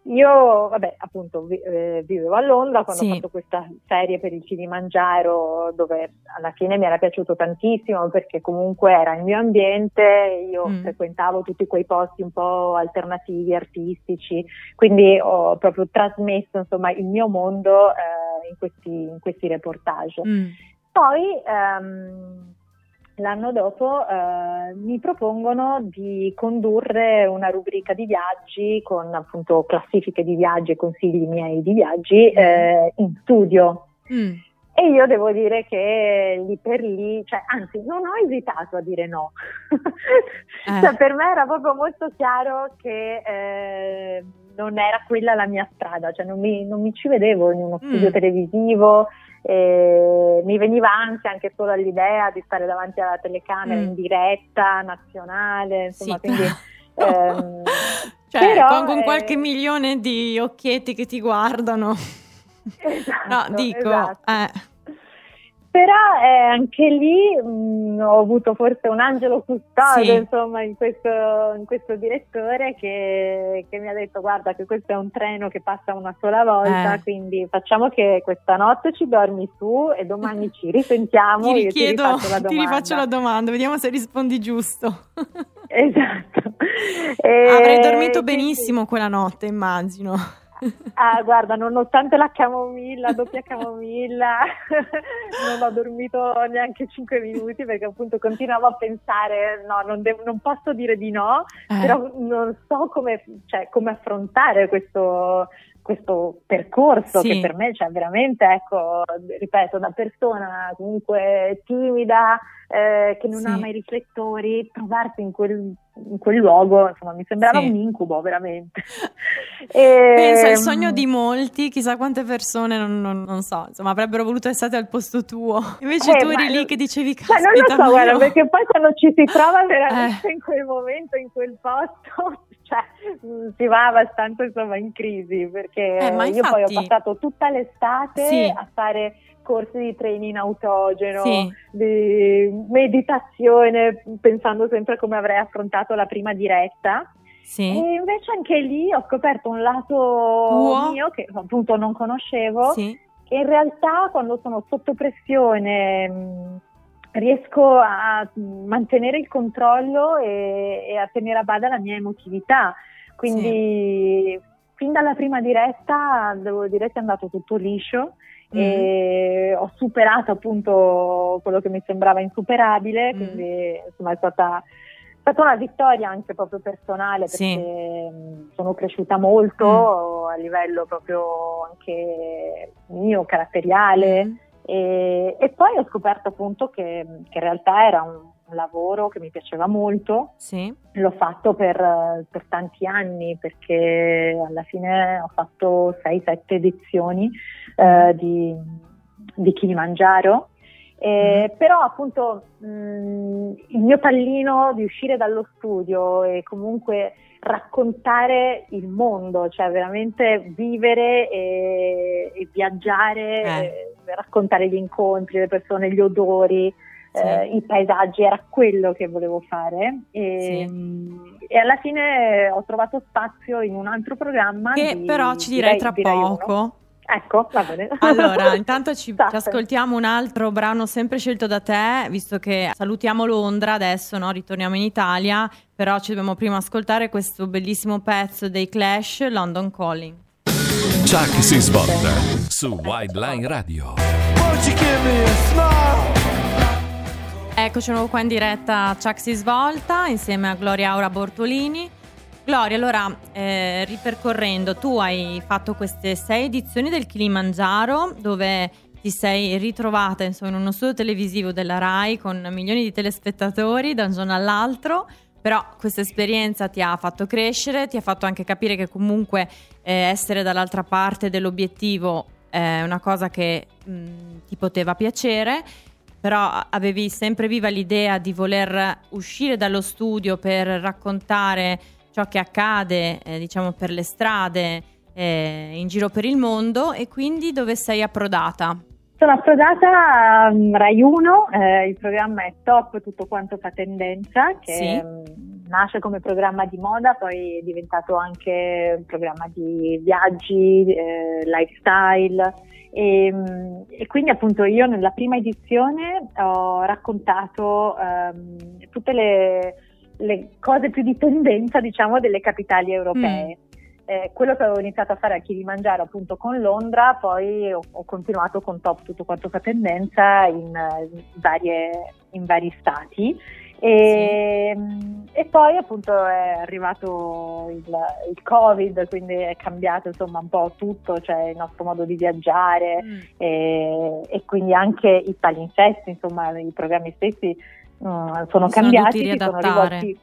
io, vabbè, appunto, vi, eh, vivevo a Londra quando sì. ho fatto questa serie per il Kilimangiaro, dove alla fine mi era piaciuto tantissimo perché comunque era il mio ambiente, io mm. frequentavo tutti quei posti un po' alternativi, artistici, quindi ho proprio trasmesso insomma il mio mondo eh, in, questi, in, questi, reportage. Mm. Poi ehm, l'anno dopo eh, mi propongono di condurre una rubrica di viaggi con appunto classifiche di viaggi e consigli miei di viaggi mm. eh, in studio. Mm. E io devo dire che lì per lì, cioè, anzi, non ho esitato a dire no. eh. cioè, per me era proprio molto chiaro che eh, non era quella la mia strada, cioè non mi, non mi ci vedevo in uno studio mm. televisivo, e mi veniva ansia anche solo all'idea di stare davanti alla telecamera mm. in diretta nazionale, insomma, sì. quindi ehm, cioè, però, con, con, qualche eh, milione di occhietti che ti guardano. Esatto, no, dico, esatto. eh. Però eh, anche lì mh, mm, ho avuto forse un angelo custode sì. insomma in questo, in questo direttore che, che, mi ha detto guarda che questo è un treno che passa una sola volta eh. quindi facciamo che questa notte ci dormi su e domani ci risentiamo ti richiedo, ti, ti rifaccio la domanda. vediamo se rispondi giusto. Esatto. E... avrei dormito benissimo quella notte immagino Ah, guarda, nonostante la camomilla, doppia camomilla, non ho dormito neanche 5 minuti perché appunto continuavo a pensare, no, non, devo, non posso dire di no, eh. però non so come, cioè, come affrontare questo, questo percorso sì. che per me, cioè veramente, ecco, ripeto, da persona comunque timida, eh, che non sì. ama i riflettori, trovarsi in quel, in quel luogo, insomma, mi sembrava sì. un incubo veramente. e, Penso al sogno di molti, chissà quante persone, non, non, non, so, insomma, avrebbero voluto essere al posto tuo. Invece eh, tu eri lì che dicevi, caspita, ma non lo so, guarda, perché poi quando ci si trova veramente eh. in quel momento, in quel posto cioè, mm, si va abbastanza insomma in crisi perché eh, io infatti... poi ho passato tutta l'estate sì. a fare corsi di training autogeno, sì. di meditazione, pensando sempre a come avrei affrontato la prima diretta. Sì. E invece anche lì ho scoperto un lato Uo. mio che appunto non conoscevo. Sì. E in realtà quando sono sotto pressione mm, riesco a mantenere il controllo e, e, a tenere a bada la mia emotività. Quindi sì. fin dalla prima diretta devo dire che è andato tutto liscio mm-hmm. e ho superato appunto quello che mi sembrava insuperabile, mm-hmm. quindi insomma è stata stata una vittoria anche proprio personale perché sì. sono cresciuta molto mm. a livello proprio anche mio, caratteriale mm. E, e, poi ho scoperto appunto che, che in realtà era un, un, lavoro che mi piaceva molto. Sì. L'ho fatto per, per, tanti anni perché alla fine ho fatto 6-7 edizioni eh, di, di Kilimangiaro eh, mm. Però appunto mh, mm, il mio pallino di uscire dallo studio e comunque raccontare il mondo, cioè veramente vivere e, e viaggiare, eh. e raccontare gli incontri, le persone, gli odori, sì. eh, i paesaggi, era quello che volevo fare. E, sì. e, alla fine ho trovato spazio in un altro programma. Che di, però ci direi, direi tra poco. Uno. Ecco, va bene. Allora, intanto ci, ci, ascoltiamo un altro brano sempre scelto da te, visto che salutiamo Londra adesso, no? ritorniamo in Italia, però ci dobbiamo prima ascoltare questo bellissimo pezzo dei Clash, London Calling. Chuck si svolta su Wildline Radio. Eccoci nuovo qua in diretta Chuck si svolta insieme a Gloria Aura Bortolini. Gloria, allora, eh, ripercorrendo, tu hai fatto queste sei edizioni del Kilimangiaro dove ti sei ritrovata insomma, in uno studio televisivo della RAI con milioni di telespettatori da un giorno all'altro, però questa esperienza ti ha fatto crescere, ti ha fatto anche capire che comunque eh, essere dall'altra parte dell'obiettivo è una cosa che mh, ti poteva piacere però avevi sempre viva l'idea di voler uscire dallo studio per raccontare ciò che accade eh, diciamo per le strade eh, in giro per il mondo e quindi dove sei approdata? Sono approdata a um, Rai 1, eh, il programma è Top Tutto Quanto fa tendenza, che sì. um, nasce come programma di moda, poi è diventato anche un programma di viaggi, eh, lifestyle e, um, e, quindi appunto io nella prima edizione ho raccontato um, tutte le le cose più di tendenza, diciamo, delle capitali europee. Mm. Eh, quello che avevo iniziato a fare a Kilimangiaro appunto con Londra, poi ho, ho continuato con Top tutto quanto fa tendenza in, in, varie, in vari stati. E, sì. e, poi appunto è arrivato il, il, Covid, quindi è cambiato insomma un po' tutto, cioè il nostro modo di viaggiare mm. e, e, quindi anche i palinsesti, insomma i programmi stessi uh, sono cambiati, si sono rivolti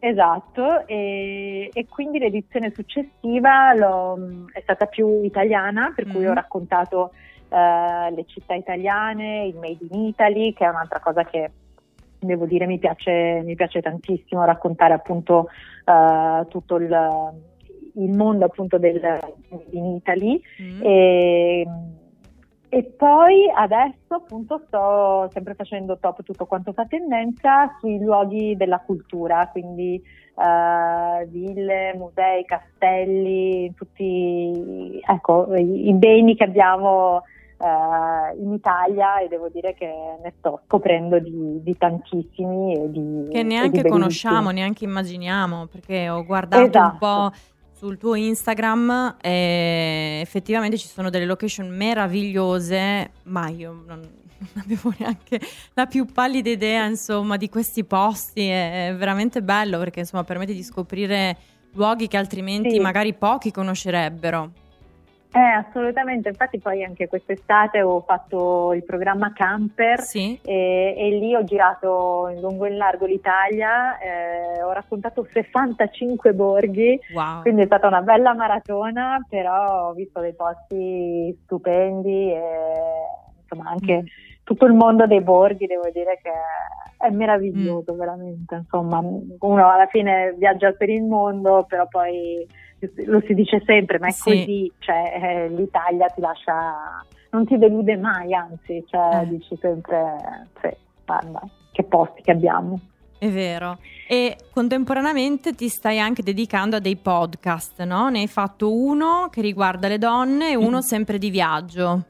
Esatto, e, e, quindi l'edizione successiva è stata più italiana, per cui mm. ho raccontato uh, le città italiane, il Made in Italy, che è un'altra cosa che devo dire mi piace, mi piace tantissimo, raccontare appunto uh, tutto il, il, mondo appunto del Made in Italy. Mm. E, e poi adesso appunto sto sempre facendo top tutto quanto fa tendenza sui luoghi della cultura, quindi uh, ville, musei, castelli, tutti ecco, i, i beni che abbiamo uh, in Italia e devo dire che ne sto scoprendo di, di tantissimi e di, che neanche di conosciamo, neanche immaginiamo, perché ho guardato esatto. un po' sul tuo Instagram e effettivamente ci sono delle location meravigliose, ma io non, non avevo neanche la più pallida idea, insomma, di questi posti. È veramente bello perché, insomma, permette di scoprire luoghi che altrimenti sì. magari pochi conoscerebbero. Eh, assolutamente, infatti poi anche quest'estate ho fatto il programma Camper sì. e, e, lì ho girato in lungo e in largo l'Italia, eh, ho raccontato 65 borghi, wow. quindi è stata una bella maratona, però ho visto dei posti stupendi e insomma anche mm. tutto il mondo dei borghi devo dire che è meraviglioso mm. veramente, insomma uno alla fine viaggia per il mondo però poi lo si dice sempre, ma è sì. così, cioè, eh, l'Italia ti lascia, non ti delude mai, anzi, cioè, eh. dici sempre, sì, guarda, che posti che abbiamo. È vero. E contemporaneamente ti stai anche dedicando a dei podcast, no? Ne hai fatto uno che riguarda le donne e uno sempre di viaggio.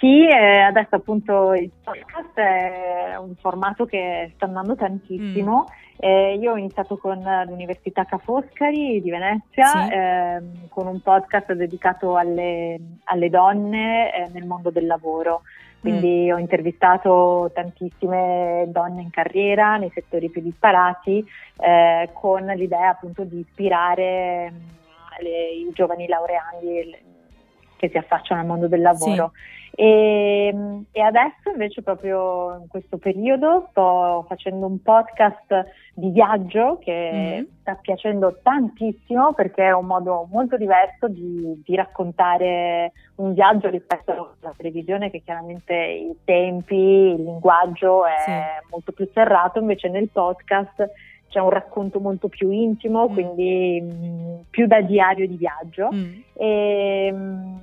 Sì, eh, adesso appunto il podcast è un formato che sta andando tantissimo. Mm eh, io ho iniziato con l'Università Ca' Foscari di Venezia, sì. ehm, con un podcast dedicato alle, alle donne eh, nel mondo del lavoro. quindi mm. ho intervistato tantissime donne in carriera nei settori più disparati eh, con l'idea appunto di ispirare mm, le, i giovani laureandi che si affacciano al mondo del lavoro. Sì. E, e, adesso invece proprio in questo periodo sto facendo un podcast di viaggio che mm. sta piacendo tantissimo perché è un modo molto diverso di, di, raccontare un viaggio rispetto alla televisione che chiaramente i tempi, il linguaggio è sì. molto più serrato, invece nel podcast c'è un racconto molto più intimo, mm. quindi mh, più da diario di viaggio. Mm. E, mh,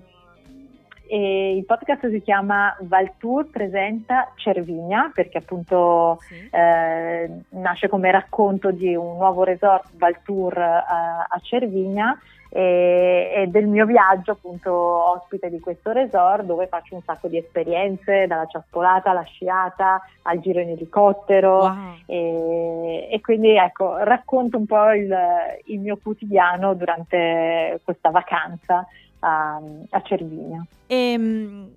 e il podcast si chiama Valtour presenta Cervinia perché appunto sì. eh, nasce come racconto di un nuovo resort Valtour a, eh, a Cervinia e, e, del mio viaggio appunto ospite di questo resort dove faccio un sacco di esperienze dalla ciaspolata alla sciata al giro in elicottero wow. e, e, quindi ecco racconto un po' il, il mio quotidiano durante questa vacanza a, a Cervinia. E, ehm,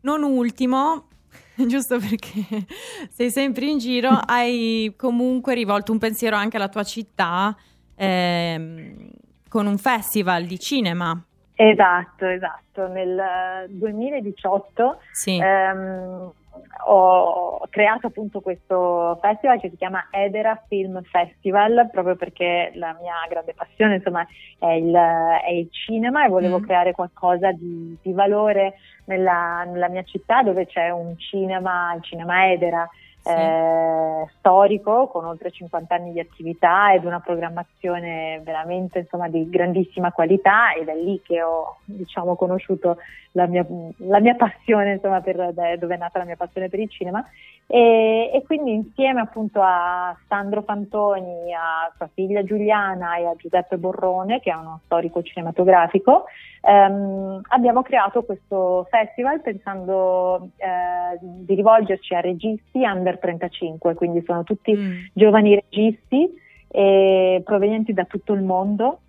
non ultimo, giusto perché sei sempre in giro, hai comunque rivolto un pensiero anche alla tua città ehm, con un festival di cinema. Esatto, esatto. Nel 2018 sì. ehm, ho creato appunto questo festival che si chiama Edera Film Festival proprio perché la mia grande passione insomma è il, è il cinema e volevo mm. creare qualcosa di, di valore nella, nella, mia città dove c'è un cinema, il cinema Edera eh, storico con oltre 50 anni di attività ed una programmazione veramente insomma, di grandissima qualità ed è lì che ho diciamo, conosciuto la mia, la mia passione, insomma, per, dove è nata la mia passione per il cinema. E, e, quindi insieme appunto a Sandro Fantoni, a sua figlia Giuliana e a Giuseppe Borrone che è uno storico cinematografico ehm, abbiamo creato questo festival pensando eh, di rivolgerci a registi under 35 quindi sono tutti mm. giovani registi eh, provenienti da tutto il mondo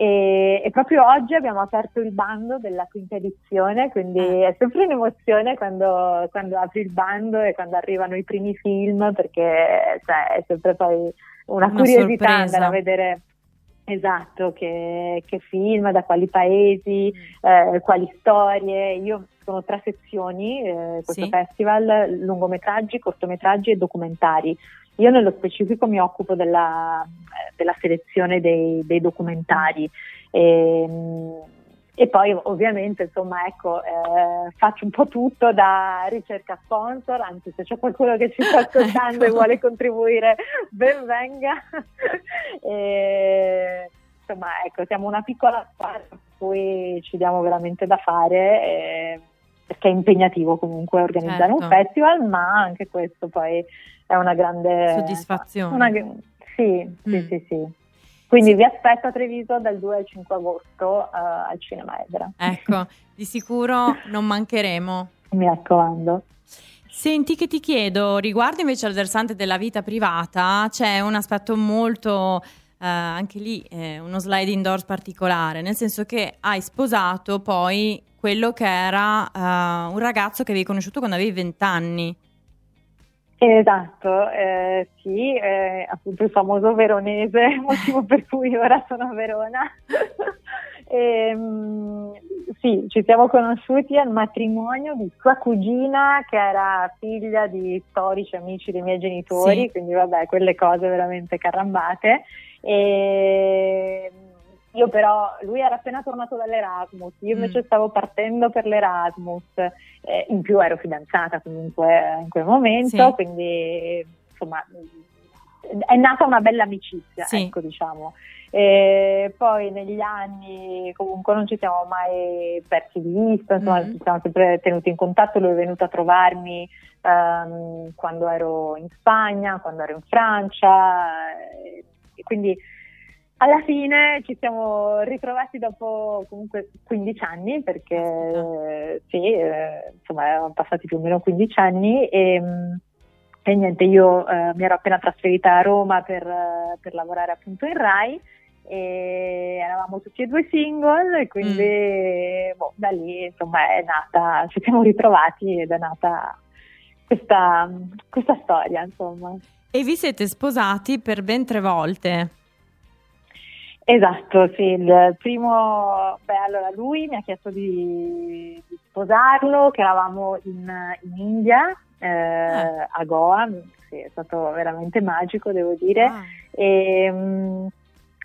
e, e, proprio oggi abbiamo aperto il bando della quinta edizione, quindi ah. è sempre un'emozione quando, quando, apri il bando e quando arrivano i primi film, perché cioè, è sempre poi una, una curiosità sorpresa. andare a vedere esatto che, che, film, da quali paesi, mm. eh, quali storie. Io sono tre sezioni, eh, questo sì. festival, lungometraggi, cortometraggi e documentari. Io nello specifico mi occupo della, della selezione dei, dei documentari. E, e, poi ovviamente insomma ecco eh, faccio un po' tutto da ricerca sponsor, anzi se c'è qualcuno che ci sta ascoltando ecco. e vuole contribuire ben venga. e, insomma ecco siamo una piccola squadra per cui ci diamo veramente da fare. E, perché è impegnativo comunque organizzare certo. un festival, ma anche questo poi è una grande soddisfazione. Una, sì, sì, mm. sì, sì. Quindi sì. vi aspetto a Treviso dal 2 al 5 agosto uh, al Cinema Edera. Ecco, di sicuro non mancheremo. Mi raccomando. Senti che ti chiedo, riguardo invece al versante della vita privata, c'è un aspetto molto, eh, anche lì, eh, uno sliding doors particolare, nel senso che hai sposato poi quello che era uh, un ragazzo che avevi conosciuto quando avevi 20 anni. Esatto, eh, sì, eh, appunto il famoso veronese, motivo per cui ora sono a Verona. e, ehm, sì, ci siamo conosciuti al matrimonio di sua cugina che era figlia di storici amici dei miei genitori, sì. quindi vabbè, quelle cose veramente carambate. E io però, lui era appena tornato dall'Erasmus, io invece mm. stavo partendo per l'Erasmus, eh, in più ero fidanzata comunque in quel momento, sì. quindi insomma è nata una bella amicizia, sì. ecco diciamo. E poi negli anni comunque non ci siamo mai persi di vista, insomma mm. ci siamo sempre tenuti in contatto, lui è venuto a trovarmi um, quando ero in Spagna, quando ero in Francia, e quindi alla fine ci siamo ritrovati dopo comunque 15 anni, perché eh, sì, eh, insomma, erano passati più o meno 15 anni e, mm, e niente, io eh, mi ero appena trasferita a Roma per, per lavorare appunto in RAI e eravamo tutti e due single e quindi mm. boh, da lì insomma è nata, ci siamo ritrovati ed è nata questa, questa storia insomma. E vi siete sposati per ben tre volte? Esatto, sì, il primo, beh allora lui mi ha chiesto di, di sposarlo, che eravamo in, in India, eh, ah. a Goa, sì, è stato veramente magico devo dire. Ah. E, mm,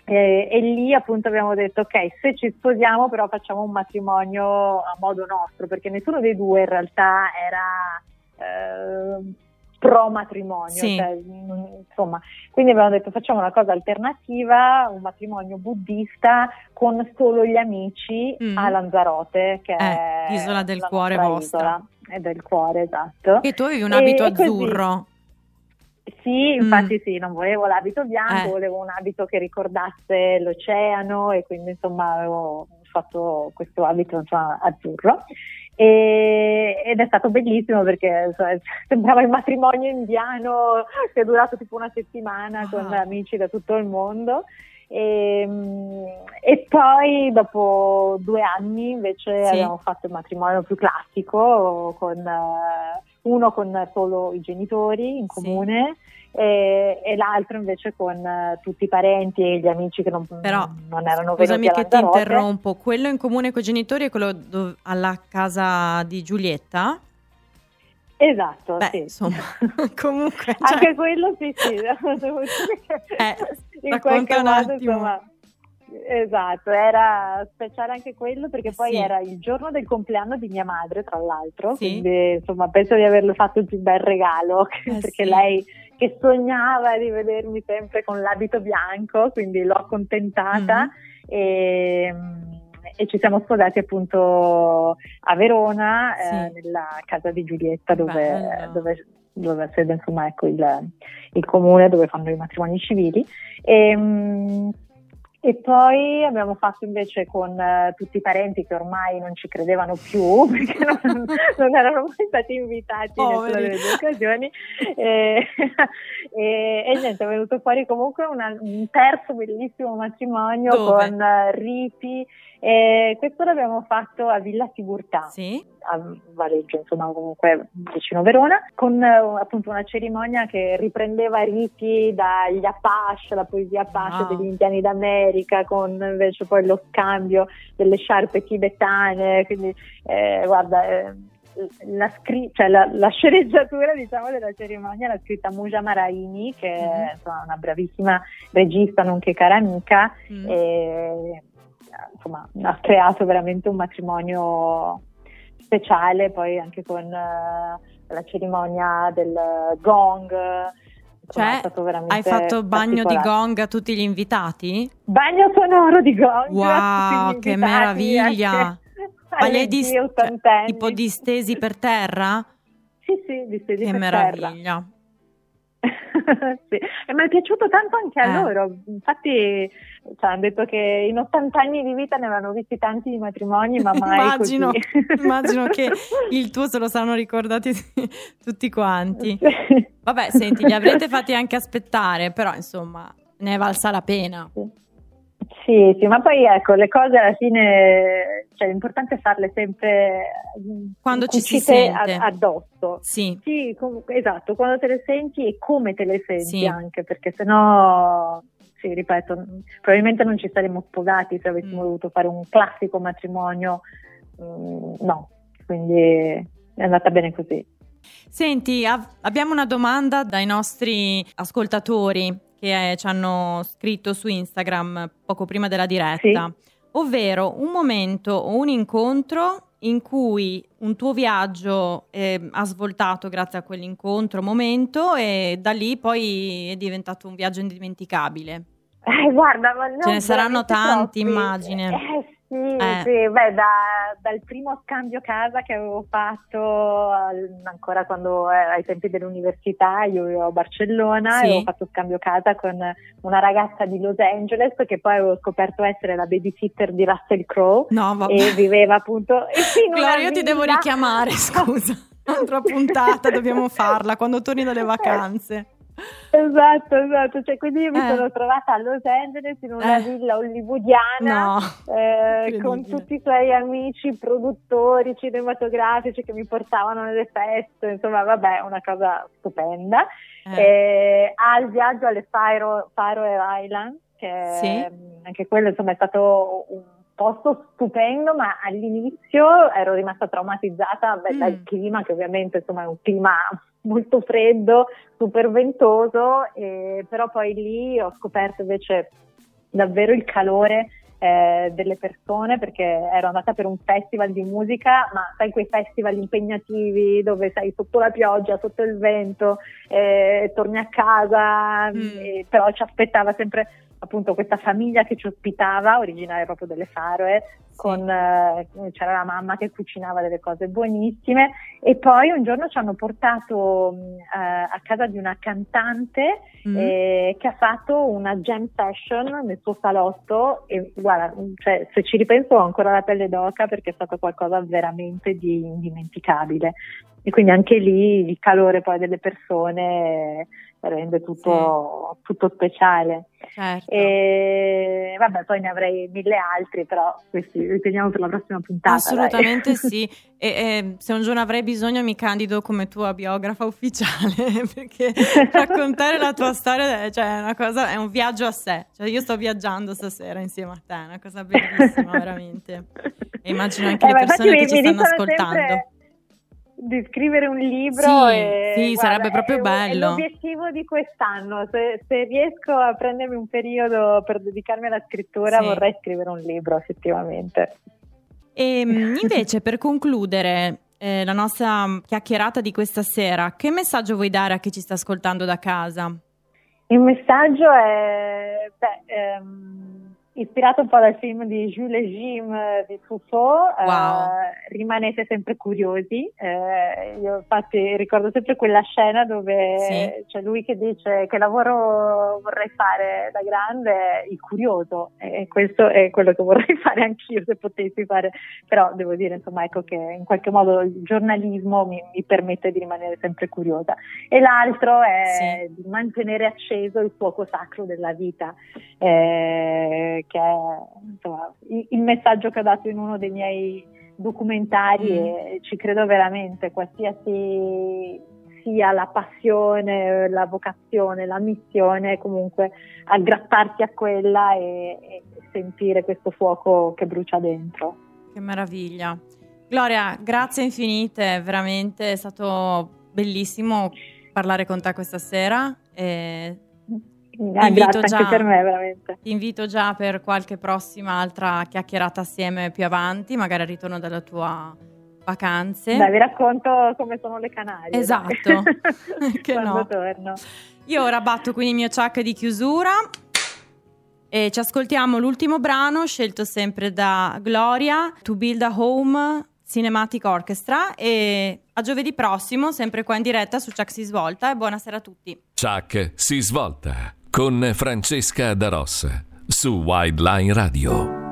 e, e, lì appunto abbiamo detto ok se ci sposiamo però facciamo un matrimonio a modo nostro perché nessuno dei due in realtà era eh, pro matrimonio sì. cioè, insomma quindi abbiamo detto facciamo una cosa alternativa un matrimonio buddista con solo gli amici mm. a Lanzarote che eh, è l'isola del cuore vostra è del cuore esatto e tu avevi un abito e, azzurro così, sì, infatti mm. sì, non volevo l'abito bianco, eh. volevo un abito che ricordasse l'oceano e quindi insomma avevo fatto questo abito insomma, azzurro. E, ed è stato bellissimo perché cioè, sembrava il matrimonio indiano che è durato tipo una settimana ah. con amici da tutto il mondo. E, e, poi dopo due anni invece sì. abbiamo fatto il matrimonio più classico con uno con solo i genitori in comune sì. e, e, l'altro invece con uh, tutti i parenti e gli amici che non, Però, non erano scusami venuti che ti interrompo, quello in comune con i genitori è quello do- alla casa di Giulietta? Esatto, Beh, sì. insomma, comunque... Cioè... Anche quello sì, sì, devo dire che eh, in qualche modo, insomma, Esatto, era speciale anche quello perché poi sì. era il giorno del compleanno di mia madre, tra l'altro, sì. quindi insomma penso di averlo fatto il più bel regalo eh perché sì. lei che sognava di vedermi sempre con l'abito bianco, quindi l'ho accontentata mm-hmm. e, e, ci siamo sposati appunto a Verona, eh, nella casa di Giulietta dove, dove dove sede insomma ecco il, il, comune dove fanno i matrimoni civili. E, um, e poi abbiamo fatto invece con uh, tutti i parenti che ormai non ci credevano più perché non, non erano mai stati invitati in nessuna delle due occasioni. E, e, e, niente, è venuto fuori comunque una, un terzo bellissimo matrimonio Dove? con uh, Ripi. E questo l'abbiamo fatto a Villa Sigurtà. Sì a Valeggio, insomma comunque vicino Verona, con eh, appunto una cerimonia che riprendeva riti dagli Apache, la poesia Apache wow. degli indiani d'America, con invece poi lo scambio delle sciarpe tibetane, quindi eh, guarda... Eh, la, scri- cioè la, la, sceneggiatura diciamo, della cerimonia l'ha scritta Muja Maraini che mm-hmm. è insomma, una bravissima regista nonché cara amica mm-hmm. e insomma ha creato veramente un matrimonio speciale poi anche con uh, la cerimonia del gong. Cioè, hai fatto bagno di gong a tutti gli invitati? Bagno sonoro di gong. Wow, che meraviglia! Ma hai dis- tipo distesi per terra? Sì, sì, distesi che per meraviglia. terra. sì. E mi è piaciuto tanto anche a eh. loro, infatti cioè, hanno detto che in 80 anni di vita ne avevano visti tanti di matrimoni, ma mai immagino, immagino che il tuo se lo saranno ricordati tutti quanti. Vabbè, senti, li avrete fatti anche aspettare, però insomma ne è valsa la pena. Sì. Sì, sì, ma poi ecco, le cose alla fine, cioè l'importante è farle sempre quando ci si sente addosso. Sì. sì com- esatto, quando te le senti e come te le senti sì. anche, perché sennò, sì, ripeto, probabilmente non ci saremmo sposati se avessimo mm. dovuto fare un classico matrimonio, mm, no, quindi è andata bene così. Senti, av- abbiamo una domanda dai nostri ascoltatori che eh, ci hanno scritto su Instagram poco prima della diretta, sì. ovvero un momento o un incontro in cui un tuo viaggio eh, ha svoltato grazie a quell'incontro, momento e da lì poi è diventato un viaggio indimenticabile. Eh, guarda, ma Ce ne saranno tanti, troppi. immagine. Eh, sì, eh. sì, beh, da, dal primo scambio casa che avevo fatto al, ancora quando eh, ai tempi dell'università, io ero a Barcellona sì. e avevo fatto scambio casa con una ragazza di Los Angeles che poi avevo scoperto essere la babysitter di Russell Crowe no, e viveva appunto... E sì, Gloria, io ti devo richiamare, scusa. Un'altra puntata dobbiamo farla quando torni dalle vacanze. Esatto, esatto. Cioè, quindi io mi eh. sono trovata a Los Angeles in una eh. villa hollywoodiana no. eh, con tutti i suoi amici produttori cinematografici che mi portavano nelle feste. Insomma, vabbè, una cosa stupenda. Eh. al viaggio alle Faroe, Faroe Island, che sì. anche quello insomma, è stato un posto stupendo, ma all'inizio ero rimasta traumatizzata beh, mm. dal clima, che ovviamente insomma, è un clima molto freddo, super ventoso, eh, però poi lì ho scoperto invece davvero il calore eh, delle persone perché ero andata per un festival di musica, ma sai quei festival impegnativi dove sei sotto la pioggia, sotto il vento, eh, torni a casa, mm. però ci aspettava sempre appunto questa famiglia che ci ospitava, originaria proprio delle Faroe, sì. con, eh, c'era la mamma che cucinava delle cose buonissime e poi un giorno ci hanno portato eh, a casa di una cantante mm. eh, che ha fatto una jam session nel suo salotto e guarda, cioè, se ci ripenso ho ancora la pelle d'oca perché è stato qualcosa veramente di indimenticabile e quindi anche lì il calore poi delle persone rende tutto, sì. tutto speciale. Certo. E vabbè, poi ne avrei mille altri, però questi li teniamo per la prossima puntata. Assolutamente dai. sì. E, e, se un giorno avrei bisogno mi candido come tua biografa ufficiale, perché raccontare la tua storia cioè, è, una cosa, è un viaggio a sé. Cioè, io sto viaggiando stasera insieme a te, è una cosa bellissima, veramente. E immagino anche eh, le persone che ci stanno ascoltando. Sempre di scrivere un libro. Sì, e, sì guarda, sarebbe proprio è, bello. È l'obiettivo di quest'anno. Se, se, riesco a prendermi un periodo per dedicarmi alla scrittura, sì. vorrei scrivere un libro, effettivamente. E ehm, invece, per concludere eh, la nostra chiacchierata di questa sera, che messaggio vuoi dare a chi ci sta ascoltando da casa? Il messaggio è. Beh, ehm ispirato un po' dal film di Jules et Jim eh, di Truffaut, wow. eh, rimanete sempre curiosi. Eh, io infatti ricordo sempre quella scena dove sì. c'è lui che dice che lavoro vorrei fare da grande, il curioso, e questo è quello che vorrei fare anch'io se potessi fare, però devo dire insomma ecco che in qualche modo il giornalismo mi, mi permette di rimanere sempre curiosa. E l'altro è sì. di mantenere acceso il fuoco sacro della vita. Eh, che è insomma, il messaggio che ho dato in uno dei miei documentari mm. e ci credo veramente, qualsiasi sia la passione, la vocazione, la missione, comunque aggrapparti a quella e, e sentire questo fuoco che brucia dentro. Che meraviglia. Gloria, grazie infinite, veramente è stato bellissimo parlare con te questa sera. E Ah, grazie già, anche per me, veramente. Ti invito già per qualche prossima altra chiacchierata assieme più avanti, magari al ritorno dalla tua vacanze. Dai, vi racconto come sono le Canarie. Esatto. che Quando no. torno. Io ora batto quindi il mio ciak di chiusura e ci ascoltiamo l'ultimo brano scelto sempre da Gloria, To Build a Home Cinematic Orchestra e a giovedì prossimo, sempre qua in diretta su Chuck si svolta e buonasera a tutti. Chuck si svolta con Francesca Daros su Wildline Radio.